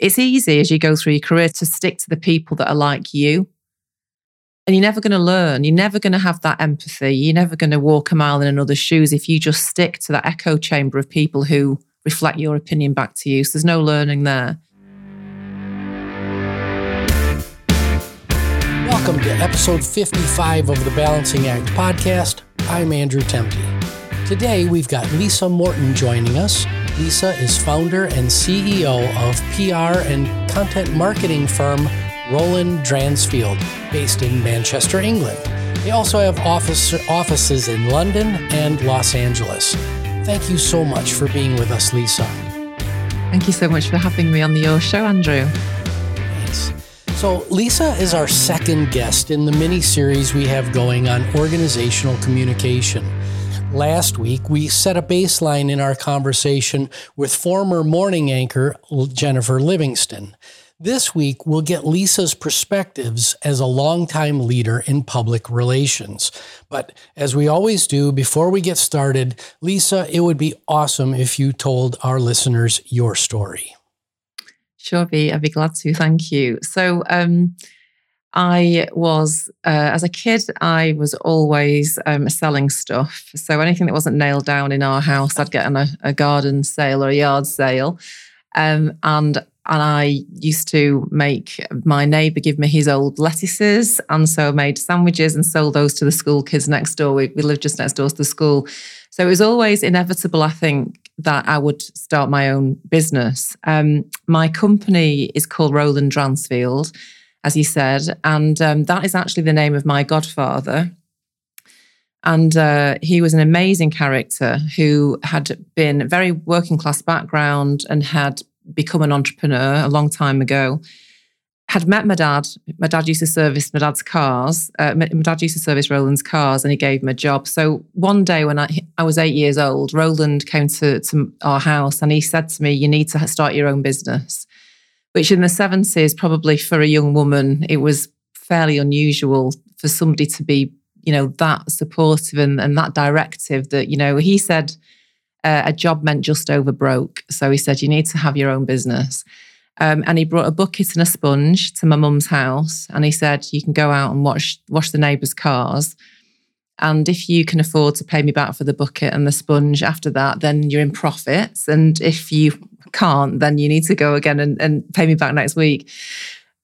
it's easy as you go through your career to stick to the people that are like you. And you're never going to learn. You're never going to have that empathy. You're never going to walk a mile in another's shoes if you just stick to that echo chamber of people who reflect your opinion back to you. So there's no learning there. Welcome to episode 55 of the Balancing Act podcast. I'm Andrew Temte. Today we've got Lisa Morton joining us. Lisa is founder and CEO of PR and content marketing firm Roland Dransfield, based in Manchester, England. They also have office, offices in London and Los Angeles. Thank you so much for being with us, Lisa. Thank you so much for having me on your show, Andrew. Thanks. So, Lisa is our second guest in the mini series we have going on organizational communication. Last week, we set a baseline in our conversation with former morning anchor Jennifer Livingston. This week, we'll get Lisa's perspectives as a longtime leader in public relations. But as we always do, before we get started, Lisa, it would be awesome if you told our listeners your story. Sure, be I'd be glad to. Thank you. So, um, I was uh, as a kid, I was always um, selling stuff. So anything that wasn't nailed down in our house, I'd get on a, a garden sale or a yard sale, um, and and I used to make my neighbour give me his old lettuces, and so I made sandwiches and sold those to the school kids next door. We, we lived just next door to the school, so it was always inevitable, I think, that I would start my own business. Um, my company is called Roland Dransfield, as you said, and um, that is actually the name of my godfather. And uh, he was an amazing character who had been very working class background and had become an entrepreneur a long time ago had met my dad. My dad used to service my dad's cars. Uh, my, dad used to service Roland's cars, and he gave him a job. So one day when I I was eight years old, Roland came to to our house, and he said to me, "You need to start your own business." Which in the seventies, probably for a young woman, it was fairly unusual for somebody to be, you know, that supportive and, and that directive. That you know, he said uh, a job meant just over broke. So he said, "You need to have your own business." Um, and he brought a bucket and a sponge to my mum's house, and he said, "You can go out and wash wash the neighbours' cars, and if you can afford to pay me back for the bucket and the sponge after that, then you're in profits. And if you can't, then you need to go again and, and pay me back next week."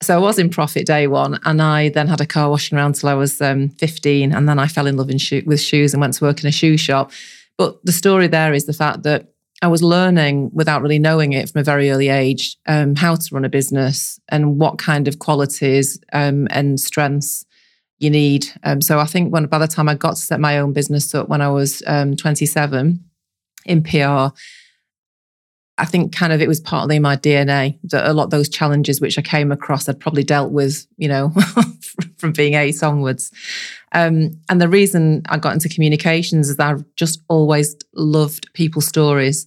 So I was in profit day one, and I then had a car washing around till I was um, 15, and then I fell in love in sho- with shoes and went to work in a shoe shop. But the story there is the fact that I was learning without really knowing it from a very early age um, how to run a business and what kind of qualities um, and strengths you need. Um, so I think when by the time I got to set my own business up when I was um, 27 in PR, I think kind of it was partly my DNA that a lot of those challenges which I came across I'd probably dealt with, you know, from being eight onwards. Um, and the reason I got into communications is I've just always loved people's stories.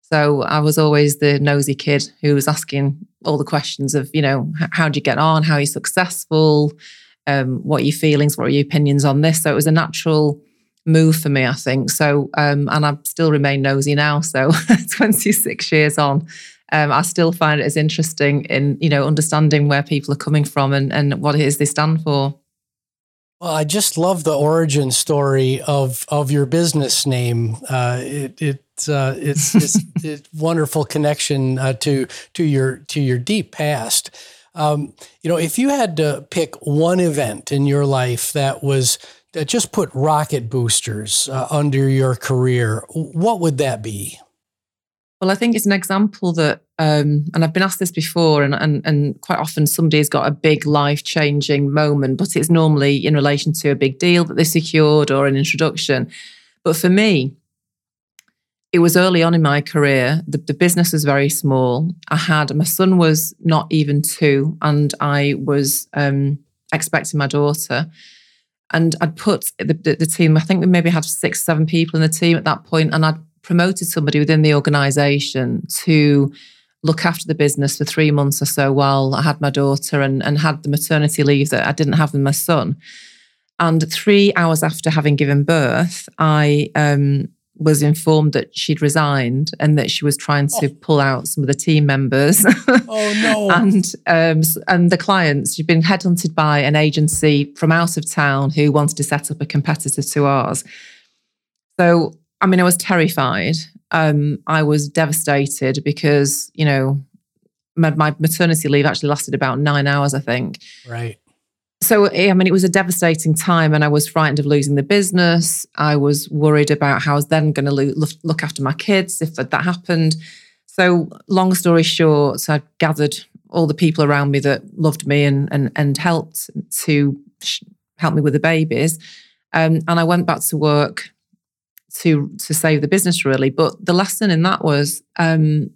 So I was always the nosy kid who was asking all the questions of, you know, how do you get on? How are you successful? Um, what are your feelings? What are your opinions on this? So it was a natural move for me, I think. So, um, and I still remain nosy now. So 26 years on, um, I still find it as interesting in, you know, understanding where people are coming from and, and what it is they stand for. Well, I just love the origin story of of your business name. Uh, it, it uh, it's it's, it's wonderful connection uh, to to your to your deep past. Um, you know, if you had to pick one event in your life that was just put rocket boosters uh, under your career, what would that be? Well, I think it's an example that, um, and I've been asked this before, and, and, and quite often somebody's got a big life changing moment, but it's normally in relation to a big deal that they secured or an introduction. But for me, it was early on in my career. The, the business was very small. I had my son was not even two, and I was um, expecting my daughter. And I'd put the, the, the team. I think we maybe had six, seven people in the team at that point, and I'd promoted somebody within the organization to look after the business for three months or so while I had my daughter and, and had the maternity leave that I didn't have with my son. And three hours after having given birth, I um, was informed that she'd resigned and that she was trying to oh. pull out some of the team members. oh no! and um, and the clients, she'd been headhunted by an agency from out of town who wanted to set up a competitor to ours. So, I mean, I was terrified. Um, I was devastated because you know my, my maternity leave actually lasted about nine hours, I think. Right so I mean, it was a devastating time, and I was frightened of losing the business. I was worried about how I was then going to lo- look after my kids if that happened. So, long story short, I gathered all the people around me that loved me and and and helped to sh- help me with the babies, um, and I went back to work to to save the business really. But the lesson in that was um,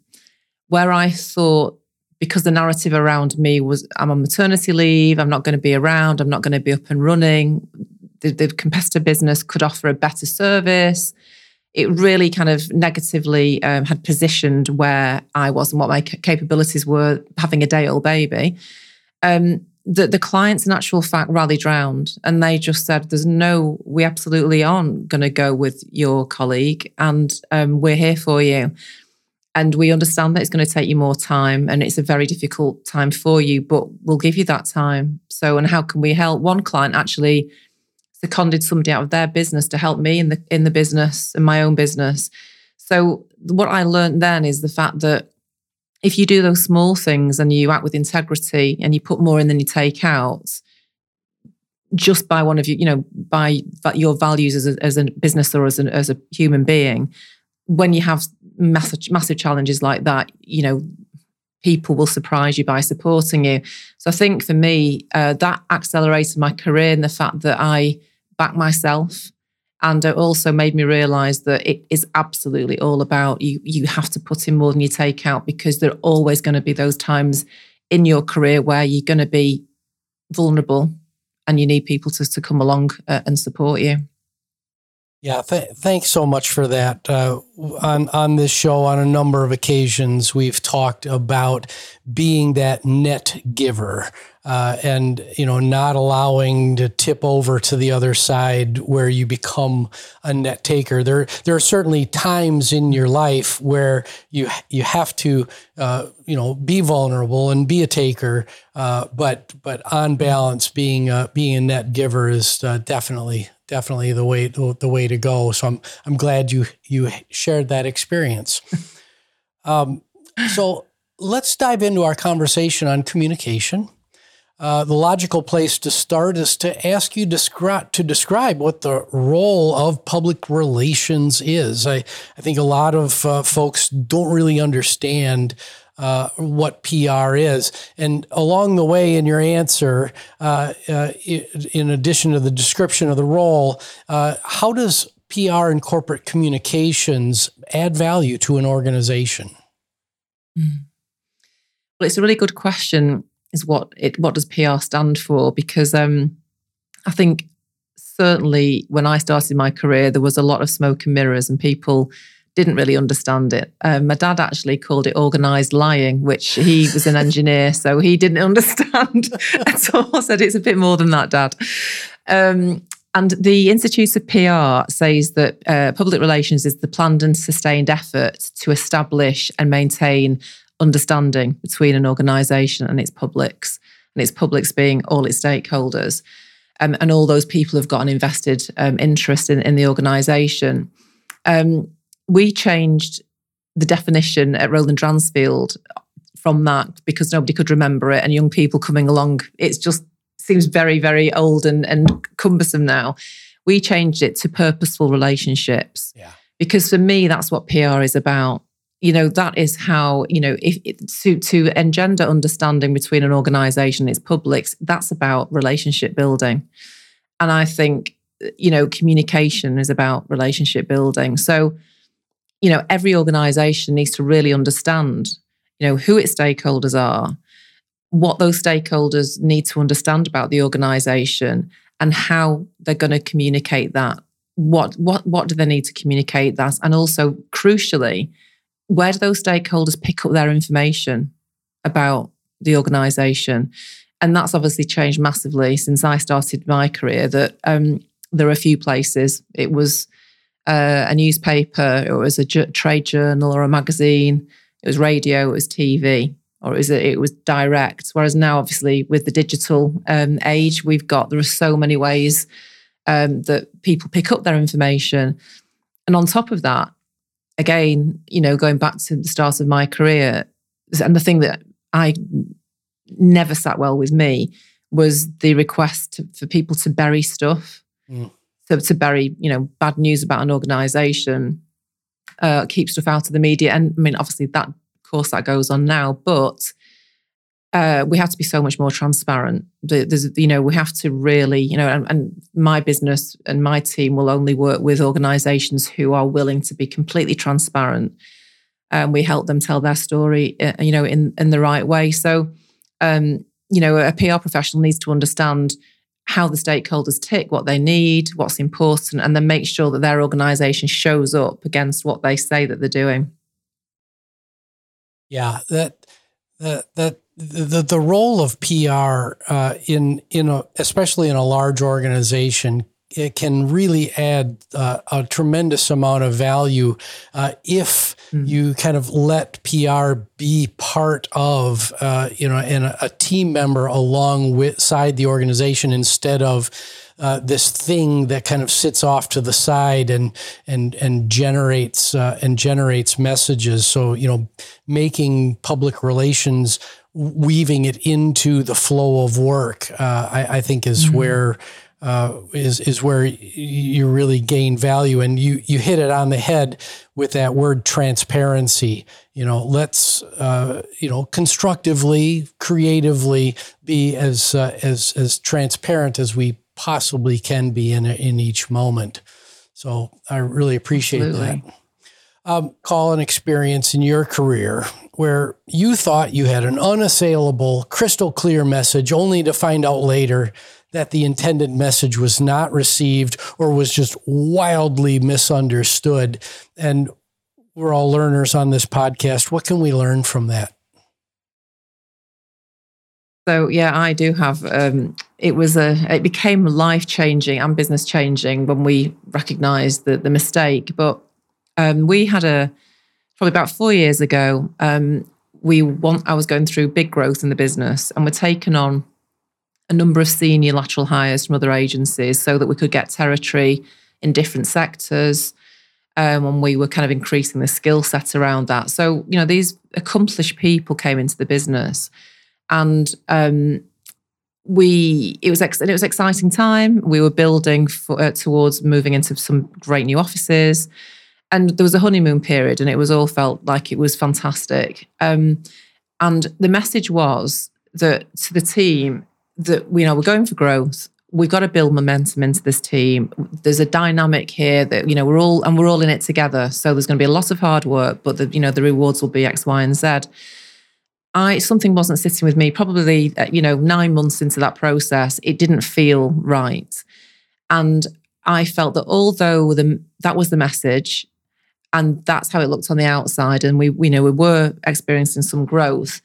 where I thought because the narrative around me was I'm on maternity leave, I'm not going to be around, I'm not going to be up and running. The, the competitor business could offer a better service. It really kind of negatively um, had positioned where I was and what my capabilities were having a day old baby. Um, the, the clients, in actual fact, rallied round and they just said, There's no, we absolutely aren't going to go with your colleague and um, we're here for you. And we understand that it's going to take you more time and it's a very difficult time for you, but we'll give you that time. So, and how can we help? One client actually seconded somebody out of their business to help me in the in the business in my own business. So what I learned then is the fact that if you do those small things and you act with integrity and you put more in than you take out, just by one of you, you know, by your values as a, as a business or as, an, as a human being, when you have massive, massive challenges like that, you know, people will surprise you by supporting you. So I think for me, uh, that accelerated my career and the fact that I back myself. And it also made me realize that it is absolutely all about you. You have to put in more than you take out because there are always going to be those times in your career where you're going to be vulnerable and you need people to, to come along uh, and support you. Yeah, th- thanks so much for that. Uh, on on this show, on a number of occasions, we've talked about being that net giver, uh, and you know, not allowing to tip over to the other side where you become a net taker. There, there are certainly times in your life where you you have to, uh, you know, be vulnerable and be a taker. Uh, but but on balance, being a, being a net giver is uh, definitely definitely the way the way to go. So I'm I'm glad you you shared that experience. um, so let's dive into our conversation on communication. Uh, the logical place to start is to ask you descri- to describe what the role of public relations is. I, I think a lot of uh, folks don't really understand uh, what PR is. And along the way in your answer, uh, uh, in addition to the description of the role, uh, how does PR and corporate communications add value to an organization? Mm. Well, it's a really good question. Is what it what does PR stand for? Because um, I think certainly when I started my career, there was a lot of smoke and mirrors, and people didn't really understand it. Um, my dad actually called it organized lying, which he was an engineer, so he didn't understand at all. Said it's a bit more than that, Dad. Um, and the Institute of PR says that uh, public relations is the planned and sustained effort to establish and maintain understanding between an organisation and its publics, and its publics being all its stakeholders. Um, and all those people have got an invested um, interest in, in the organisation. Um, we changed the definition at Roland Dransfield from that because nobody could remember it and young people coming along it just seems very very old and, and cumbersome now. We changed it to purposeful relationships. Yeah. because for me that's what pr is about. You know that is how you know if to to engender understanding between an organization and its publics that's about relationship building. And i think you know communication is about relationship building. So you know, every organization needs to really understand, you know, who its stakeholders are, what those stakeholders need to understand about the organization and how they're going to communicate that. What what what do they need to communicate that? And also crucially, where do those stakeholders pick up their information about the organization? And that's obviously changed massively since I started my career. That um, there are a few places. It was uh, a newspaper, it was a ju- trade journal or a magazine. It was radio, it was TV, or it was, a, it was direct. Whereas now, obviously, with the digital um, age, we've got there are so many ways um, that people pick up their information. And on top of that, again, you know, going back to the start of my career, and the thing that I never sat well with me was the request for people to bury stuff. Mm. So to bury, you know, bad news about an organization, uh, keep stuff out of the media. And I mean, obviously that of course that goes on now, but uh, we have to be so much more transparent. There's, you know, we have to really, you know, and, and, my business and my team will only work with organisations who are willing to be completely transparent, and we help them tell their story, uh, you know, in in the right way. So, um, you know, a PR professional needs to understand how the stakeholders tick, what they need, what's important, and then make sure that their organisation shows up against what they say that they're doing. Yeah, that that that the the role of PR uh, in in a especially in a large organization it can really add uh, a tremendous amount of value uh, if mm. you kind of let PR be part of uh, you know and a, a team member along with side the organization instead of uh, this thing that kind of sits off to the side and and and generates uh, and generates messages. So you know, making public relations weaving it into the flow of work, uh, I, I, think is mm-hmm. where uh, is is where you really gain value, and you you hit it on the head with that word transparency. You know, let's uh, you know constructively, creatively be as uh, as as transparent as we possibly can be in in each moment. So I really appreciate Absolutely. that. Um, call an experience in your career where you thought you had an unassailable, crystal clear message, only to find out later that the intended message was not received or was just wildly misunderstood. And we're all learners on this podcast. What can we learn from that? So yeah, I do have. Um, it was a. It became life changing and business changing when we recognised the the mistake. But um, we had a probably about four years ago. Um, we want. I was going through big growth in the business, and we're taking on a number of senior lateral hires from other agencies so that we could get territory in different sectors. Um, and we were kind of increasing the skill set around that. So you know, these accomplished people came into the business and um, we it was ex- it was exciting time. We were building for, uh, towards moving into some great new offices, and there was a honeymoon period, and it was all felt like it was fantastic. Um, and the message was that to the team that you know we're going for growth. We've got to build momentum into this team. There's a dynamic here that you know we're all and we're all in it together. So there's going to be a lot of hard work, but the you know the rewards will be X, Y, and Z. I something wasn't sitting with me. Probably, uh, you know, nine months into that process, it didn't feel right, and I felt that although the that was the message, and that's how it looked on the outside, and we, you know, we were experiencing some growth.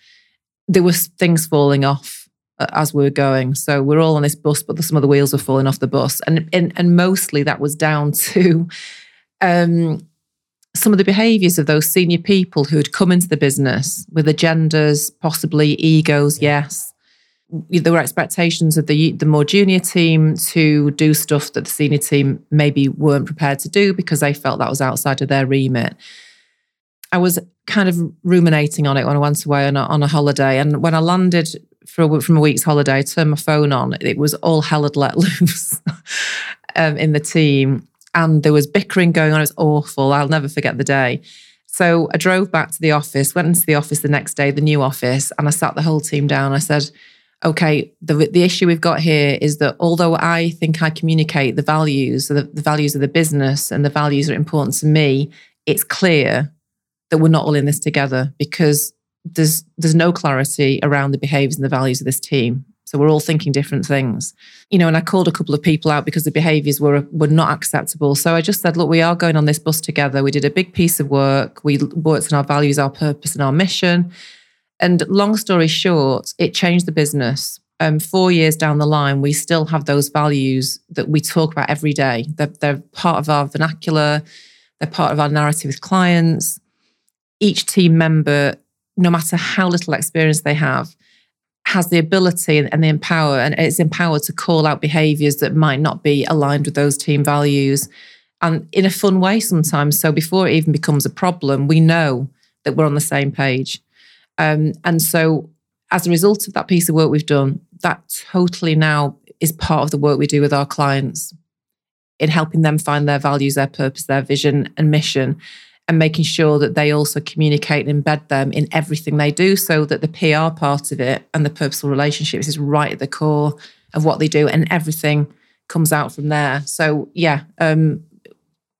There were things falling off uh, as we were going. So we're all on this bus, but some of the wheels were falling off the bus, and and, and mostly that was down to. Um, some of the behaviors of those senior people who had come into the business with agendas, possibly egos, yes. There were expectations of the the more junior team to do stuff that the senior team maybe weren't prepared to do because they felt that was outside of their remit. I was kind of ruminating on it when I went away on a, on a holiday, and when I landed for, from a week's holiday, I turned my phone on. It was all hell had let loose um, in the team, and there was bickering going on. It was awful. I'll never forget the day. So I drove back to the office, went into the office the next day, the new office, and I sat the whole team down. I said, okay, the, the issue we've got here is that although I think I communicate the values, the, the values of the business and the values are important to me, it's clear that we're not all in this together because there's there's no clarity around the behaviors and the values of this team. So we're all thinking different things. You know, and I called a couple of people out because the behaviors were were not acceptable. So I just said, look, we are going on this bus together. We did a big piece of work. We worked on our values, our purpose, and our mission. And long story short, it changed the business. um, four years down the line, we still have those values that we talk about every day. They're, they're part of our vernacular, they're part of our narrative with clients. Each team member, no matter how little experience they have, has the ability and the empower and it's empowered to call out behaviors that might not be aligned with those team values and in a fun way sometimes so before it even becomes a problem we know that we're on the same page um, and so as a result of that piece of work we've done that totally now is part of the work we do with our clients in helping them find their values their purpose their vision and mission and making sure that they also communicate and embed them in everything they do so that the PR part of it and the purposeful relationships is right at the core of what they do and everything comes out from there. So yeah, um,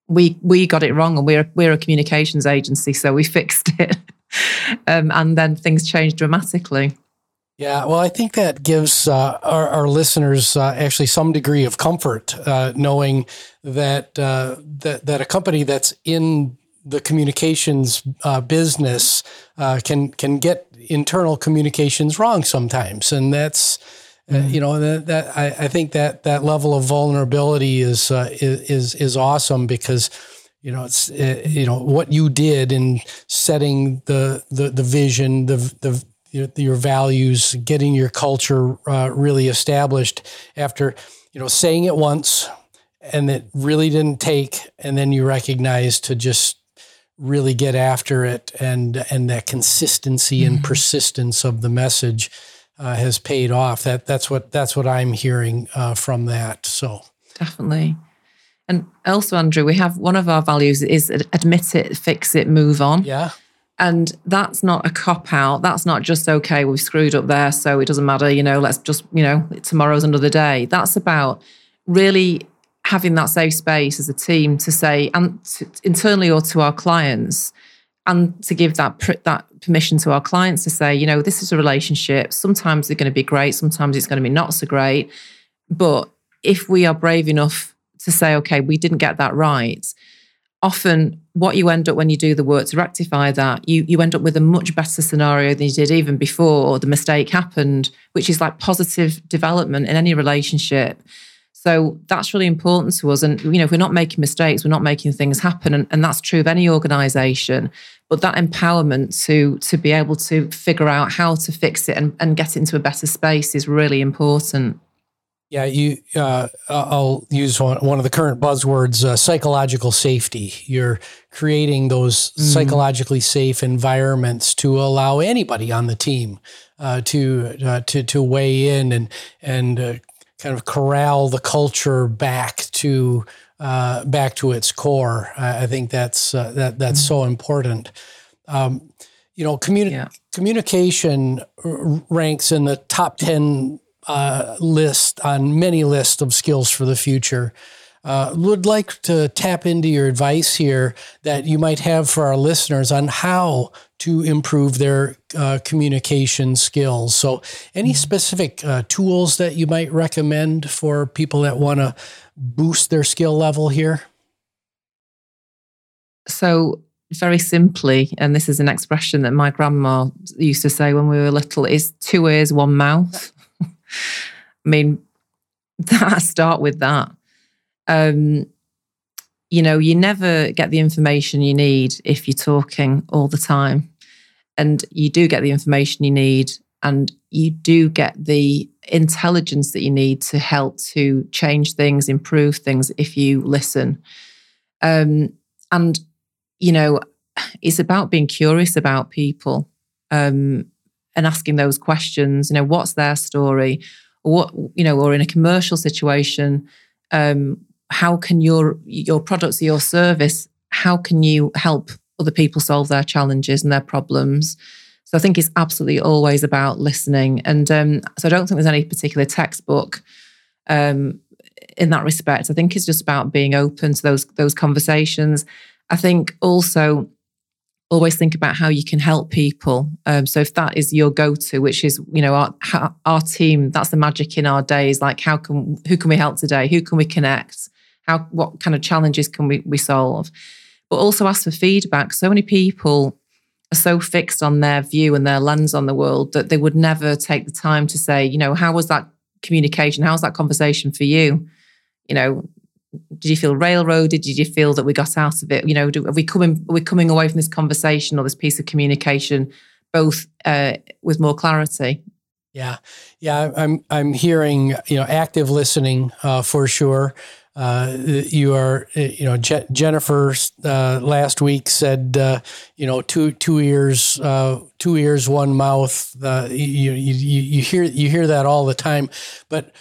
we we got it wrong and we're we're a communications agency, so we fixed it. um, and then things changed dramatically. Yeah, well, I think that gives uh, our, our, listeners uh, actually some degree of comfort, uh, knowing that uh, that that a company that's in the communications uh, business uh, can can get internal communications wrong sometimes, and that's uh, mm-hmm. you know that, that I, I, think that that level of vulnerability is uh, is is awesome because you know it's uh, you know what you did in setting the the, the vision the the your, your values, getting your culture uh, really established after you know saying it once and it really didn't take and then you recognize to just really get after it and and that consistency mm-hmm. and persistence of the message uh, has paid off. That that's what that's what i'm hearing uh, from that. So definitely and also andrew we have one of our values is admit it fix it move on yeah and that's not a cop out that's not just okay we've screwed up there so it doesn't matter you know let's just you know tomorrow's another day that's about really having that safe space as a team to say, and to, internally or to our clients, and to give that that permission to our clients to say, you know, this is a relationship. Sometimes they're going to be great, sometimes it's going to be not so great. But if we are brave enough to say, okay, we didn't get that right, often what you end up when you do the work to rectify that, you you end up with a much better scenario than you did even before the mistake happened, which is like positive development in any relationship. So that's really important to us. And, you know, if we're not making mistakes, we're not making things happen. And, and that's true of any organization. But that empowerment to to be able to figure out how to fix it and, and get into a better space is really important. Yeah, you. Uh, I'll use one, one of the current buzzwords: uh, psychological safety. You're creating those mm. psychologically safe environments to allow anybody on the team uh, to uh, to to weigh in and and uh, kind of corral the culture back to uh, back to its core. I, think that's uh, that that's mm-hmm. so important. Um, you know, communi- yeah. communication ranks in the top ten uh, list on many lists of skills for the future. Uh, would like to tap into your advice here that you might have for our listeners on how to improve their uh, communication skills. So, any mm-hmm. specific uh, tools that you might recommend for people that want to boost their skill level here? So, very simply, and this is an expression that my grandma used to say when we were little, is two ears, one mouth. I mean, I start with that um, you know, you never get the information you need if you're talking all the time. And you do get the information you need, and you do get the intelligence that you need to help to change things, improve things if you listen. Um, and, you know, it's about being curious about people um, and asking those questions. You know, what's their story? Or what, you know, or in a commercial situation, um, how can your your products or your service how can you help other people solve their challenges and their problems so i think it's absolutely always about listening and um, so i don't think there's any particular textbook um, in that respect i think it's just about being open to those those conversations i think also always think about how you can help people. Um, so if that is your go-to, which is you know our our team, that's the magic in our days. Like how can who can we help today? Who can we connect? How what kind of challenges can we, we solve? But also ask for feedback. So many people are so fixed on their view and their lens on the world that they would never take the time to say, you know, how was that communication? How was that conversation for you? You know, did you feel railroaded? Did you feel that we got out of it? You know, do, are we coming? Are we coming away from this conversation or this piece of communication both uh, with more clarity? Yeah, yeah, I'm I'm hearing you know active listening uh, for sure. Uh, you are, you know, Je- Jennifer uh, last week said, uh, you know, two two ears, uh, two ears, one mouth. Uh, you, you you hear you hear that all the time, but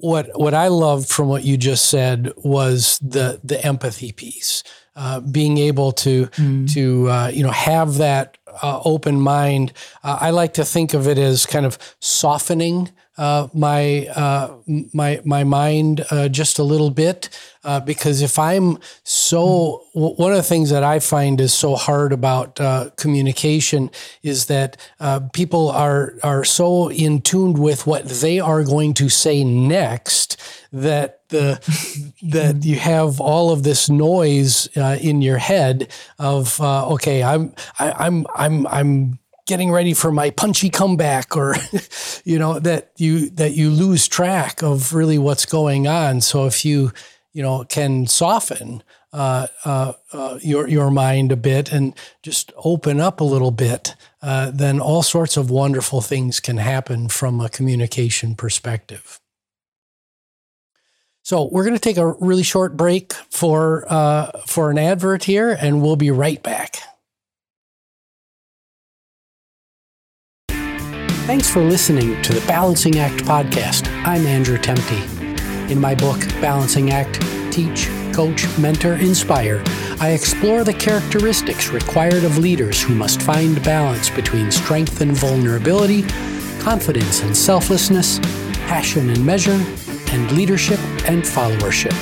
what what I loved from what you just said was the the empathy piece, uh, being able to mm. to you know have that open mind. I like to think of it as kind of softening uh, my uh, my my mind uh, just a little bit uh, because if I'm so w- one of the things that I find is so hard about uh, communication is that uh, people are are so in tune with what they are going to say next that the that you have all of this noise in your head of okay I'm I, I'm I'm I'm getting ready for my punchy comeback or you know that you that you lose track of really what's going on so if you you know can soften uh, uh, uh, your your mind a bit and just open up a little bit, uh, then all sorts of wonderful things can happen from a communication perspective. So we're going to take a really short break for uh, for an advert here, and we'll be right back. Thanks for listening to the Balancing Act podcast. I'm Andrew Temte. In my book, Balancing Act Teach, Coach, Mentor, Inspire, I explore the characteristics required of leaders who must find balance between strength and vulnerability, confidence and selflessness, passion and measure, and leadership and followership.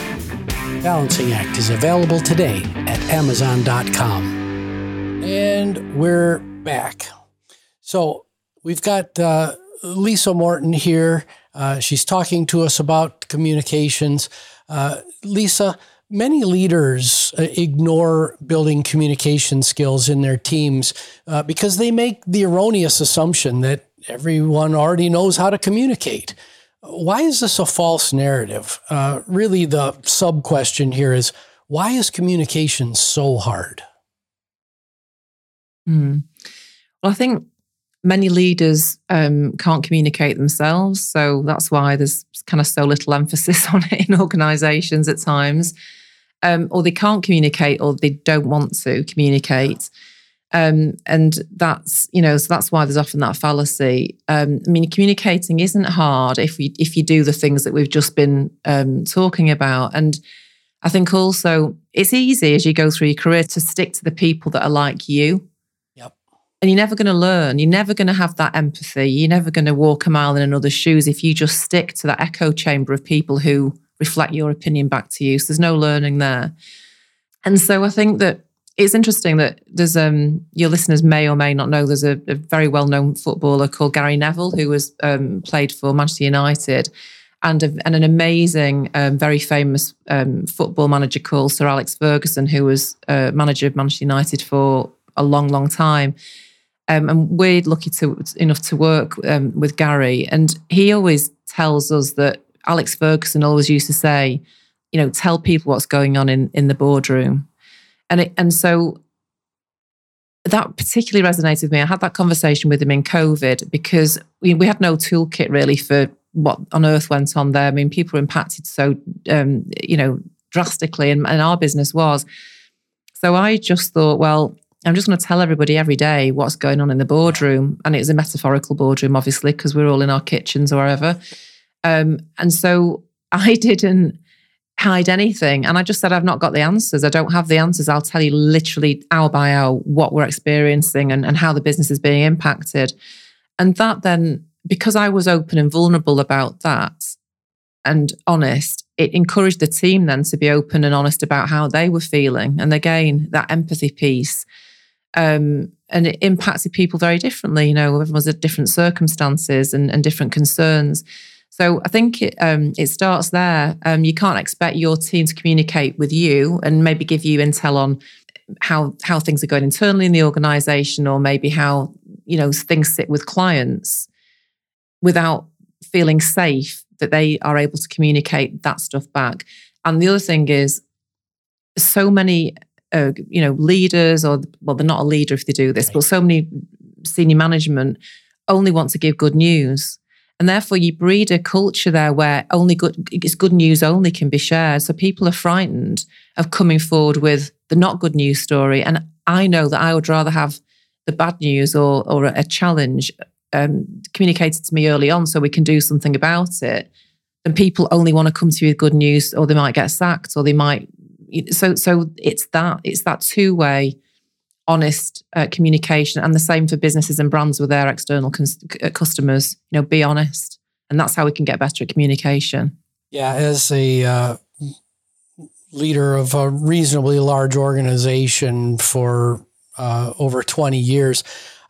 Balancing Act is available today at Amazon.com. And we're back. So, We've got uh, Lisa Morton here. Uh, she's talking to us about communications. Uh, Lisa, many leaders uh, ignore building communication skills in their teams uh, because they make the erroneous assumption that everyone already knows how to communicate. Why is this a false narrative? Uh, really, the sub question here is why is communication so hard? Mm. Well, I think many leaders um, can't communicate themselves. So that's why there's kind of so little emphasis on it in organizations at times. Um, or they can't communicate or they don't want to communicate. Um, and that's, you know, so that's why there's often that fallacy. Um, I mean, communicating isn't hard if you if you do the things that we've just been um, talking about. And I think also it's easy as you go through your career to stick to the people that are like you and you're never going to learn. You're never going to have that empathy. You're never going to walk a mile in another's shoes if you just stick to that echo chamber of people who reflect your opinion back to you. So there's no learning there. And so I think that it's interesting that there's um your listeners may or may not know there's a, a very well known footballer called Gary Neville who was um, played for Manchester United. And, a, and an amazing, um, very famous um, football manager called Sir Alex Ferguson, who was uh, manager of Manchester United for a long, long time. Um, and we're lucky to enough to work um, with Gary, and he always tells us that Alex Ferguson always used to say, you know, tell people what's going on in in the boardroom, and it, and so that particularly resonated with me. I had that conversation with him in COVID because we, we had no toolkit really for what on earth went on there. I mean, people were impacted so um, you know drastically, and, and our business was. So I just thought, well, I'm just going to tell everybody every day what's going on in the boardroom. And it's a metaphorical boardroom, obviously, because we're all in our kitchens or wherever. Um, and so I didn't hide anything. And I just said, I've not got the answers. I don't have the answers. I'll tell you literally hour by hour what we're experiencing and, and how the business is being impacted. And that then, because I was open and vulnerable about that and honest, it encouraged the team then to be open and honest about how they were feeling. And again, that empathy piece um, and it impacted people very differently. You know, everyone's at different circumstances and, and different concerns. So I think it, um, it starts there. Um, you can't expect your team to communicate with you and maybe give you intel on how how things are going internally in the organization or maybe how you know things sit with clients without feeling safe that they are able to communicate that stuff back and the other thing is so many uh, you know leaders or well they're not a leader if they do this right. but so many senior management only want to give good news. And therefore you breed a culture there where only good it's good news only can be shared. So people are frightened of coming forward with the not good news story. And i know that i would rather have the bad news or or a challenge um, communicated to me early on so we can do something about it. And people only want to come to you with good news or they might get sacked or they might so so it's that it's that two way honest uh, communication and the same for businesses and brands with their external cons- uh, customers you know be honest and that's how we can get better at communication. Yeah as a uh, leader of a reasonably large organization for uh, over 20 years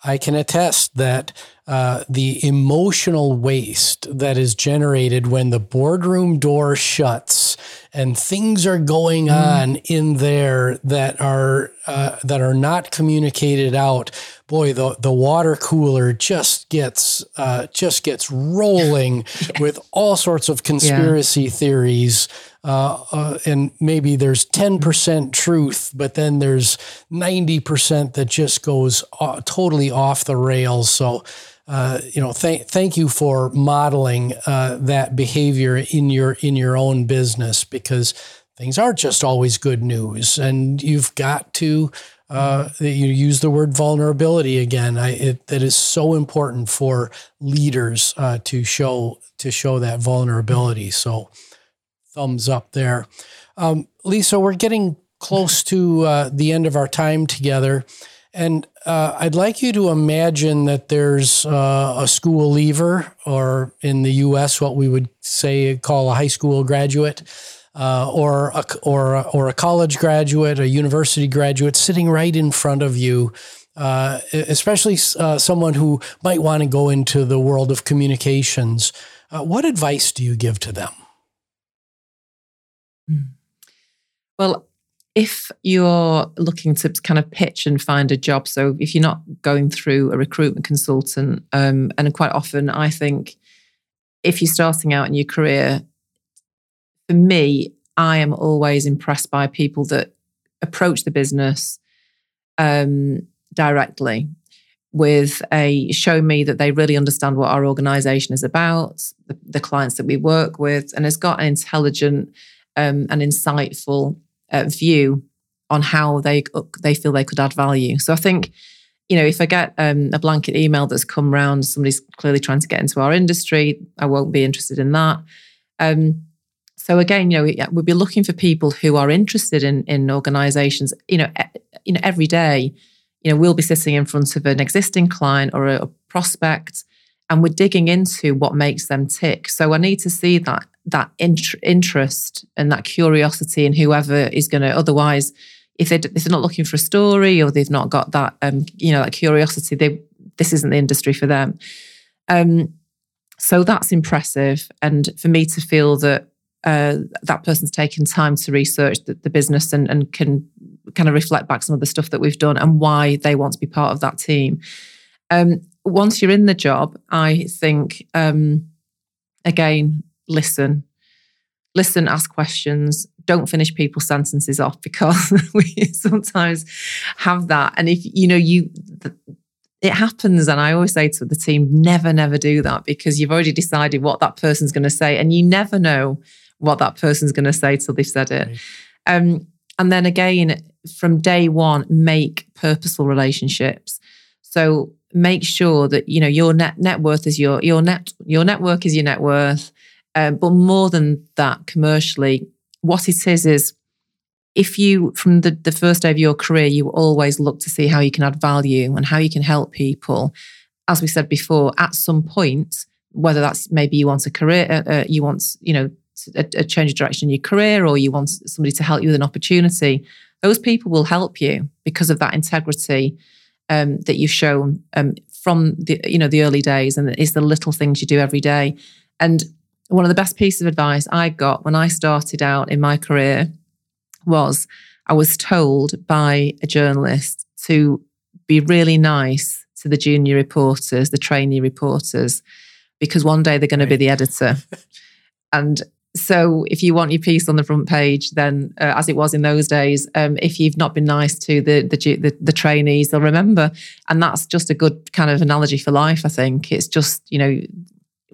i can attest that uh, the emotional waste that is generated when the boardroom door shuts and things are going mm. on in there that are uh, that are not communicated out. Boy, the the water cooler just gets uh, just gets rolling with all sorts of conspiracy yeah. theories. Uh, uh, and maybe there's 10% truth, but then there's 90% that just goes uh, totally off the rails. So, uh, you know, thank thank you for modeling uh, that behavior in your in your own business because things aren't just always good news, and you've got to. Uh, you use the word vulnerability again. I, it, that is so important for leaders uh, to show to show that vulnerability. So, thumbs up there, um, Lisa. We're getting close to uh, the end of our time together. And uh, I'd like you to imagine that there's uh, a school leaver, or in the U.S., what we would say call a high school graduate, uh, or a, or or a college graduate, a university graduate, sitting right in front of you. Uh, especially uh, someone who might want to go into the world of communications. Uh, what advice do you give to them? Hmm. Well, if you're looking to kind of pitch and find a job, so if you're not going through a recruitment consultant, um, and quite often I think if you're starting out in your career, for me, I am always impressed by people that approach the business um, directly with a show me that they really understand what our organization is about, the, the clients that we work with, and has got an intelligent um, and insightful uh, view on how they they feel they could add value. So I think, you know, if I get um, a blanket email that's come round, somebody's clearly trying to get into our industry, I won't be interested in that. Um, so again, you know, we'll be looking for people who are interested in in organisations. You know, you know, every day, you know, we'll be sitting in front of an existing client or a, a prospect, and we're digging into what makes them tick. So I need to see that that int- interest and that curiosity in whoever is going to otherwise if, they, if they're not looking for a story or they've not got that um, you know that curiosity they this isn't the industry for them. Um, so that's impressive. And for me to feel that uh, that person's taken time to research the, the, business and, and can kind of reflect back some of the stuff that we've done and why they want to be part of that team. Um, once you're in the job i think um, again listen. Listen, ask questions. Don't finish people's sentences off because we sometimes have that. And if you know, you, it happens. And I always say to the team, never, never do that because you've already decided what that person's going to say. And you never know what that person's going to say till they've said it. Right. Um, and then again, from day one, make purposeful relationships. So make sure that you know your net net worth is your your net your network is your net worth. Um, but more than that, commercially, what it is is if you, from the, the first day of your career, you always look to see how you can add value and how you can help people. As we said before, at some point, whether that's maybe you want a career, uh, uh, you want, you know, a, a change of direction in your career, or you want somebody to help you with an opportunity, those people will help you because of that integrity um, that you've shown um, from the you know the early days, and it's the little things you do every day. And one of the best pieces of advice I got when I started out in my career was I was told by a journalist to be really nice to the junior reporters, the trainee reporters, because one day they're going right. to be the editor. and so if you want your piece on the front page, then uh, as it was in those days, um, if you've not been nice to the, the, the the trainees, they'll remember, and that's just a good kind of analogy for life. I think it's just you know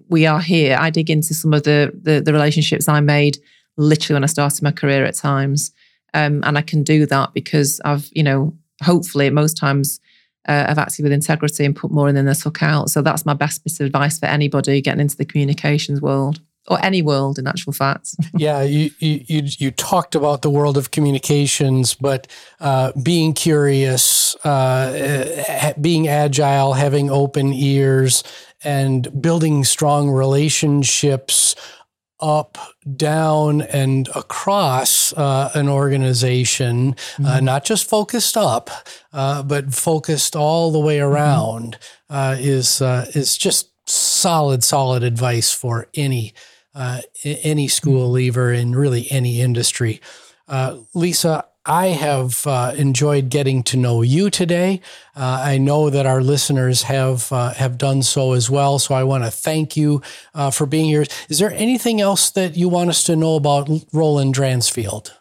we are here. I dig into some of the the, the relationships I made literally when I started my career at times, um, and I can do that because I've you know hopefully most times uh, I've acted with integrity and put more in than I took out. So that's my best piece of advice for anybody getting into the communications world or any world in actual fact. yeah, you, you you talked about the world of communications, but uh, being curious, uh, being agile, having open ears, and building strong relationships up, down, and across uh, an organization, uh, mm-hmm. uh, not just focused up, uh, but focused all the way mm-hmm. around, mm-hmm. is uh, is just solid, solid advice for any any school mm-hmm. leaver in really any industry. Lisa, I have uh, enjoyed getting to know you today. Uh, I know that our listeners have uh, have done so as well. So I want to thank you uh, for being here. Is there anything else that you want us to know about Roland Dransfield?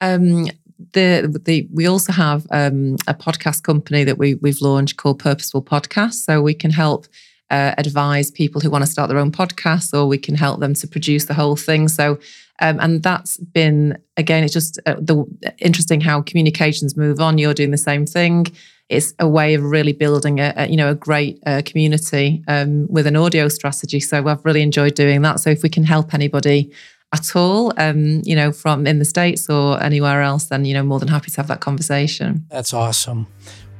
Um, the, the we also have um, a podcast company that we we've launched called Purposeful Podcast. So we can help uh, advise people who want to start their own podcasts, or we can help them to produce the whole thing. So um, and that's been, again, it's just uh, the interesting how communications move on. You're doing the same thing. It's a way of really building a, a you know a great uh, community um, with an audio strategy. So I've really enjoyed doing that. So if we can help anybody at all, um, you know, from in the states or anywhere else, then you know, more than happy to have that conversation. That's awesome.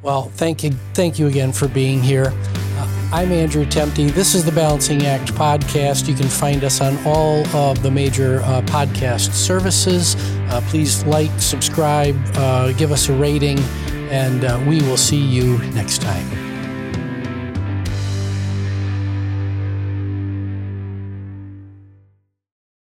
Well, thank you, thank you again for being here. I'm Andrew Temte. This is the Balancing Act podcast. You can find us on all of the major uh, podcast services. Uh, please like, subscribe, uh, give us a rating, and uh, we will see you next time.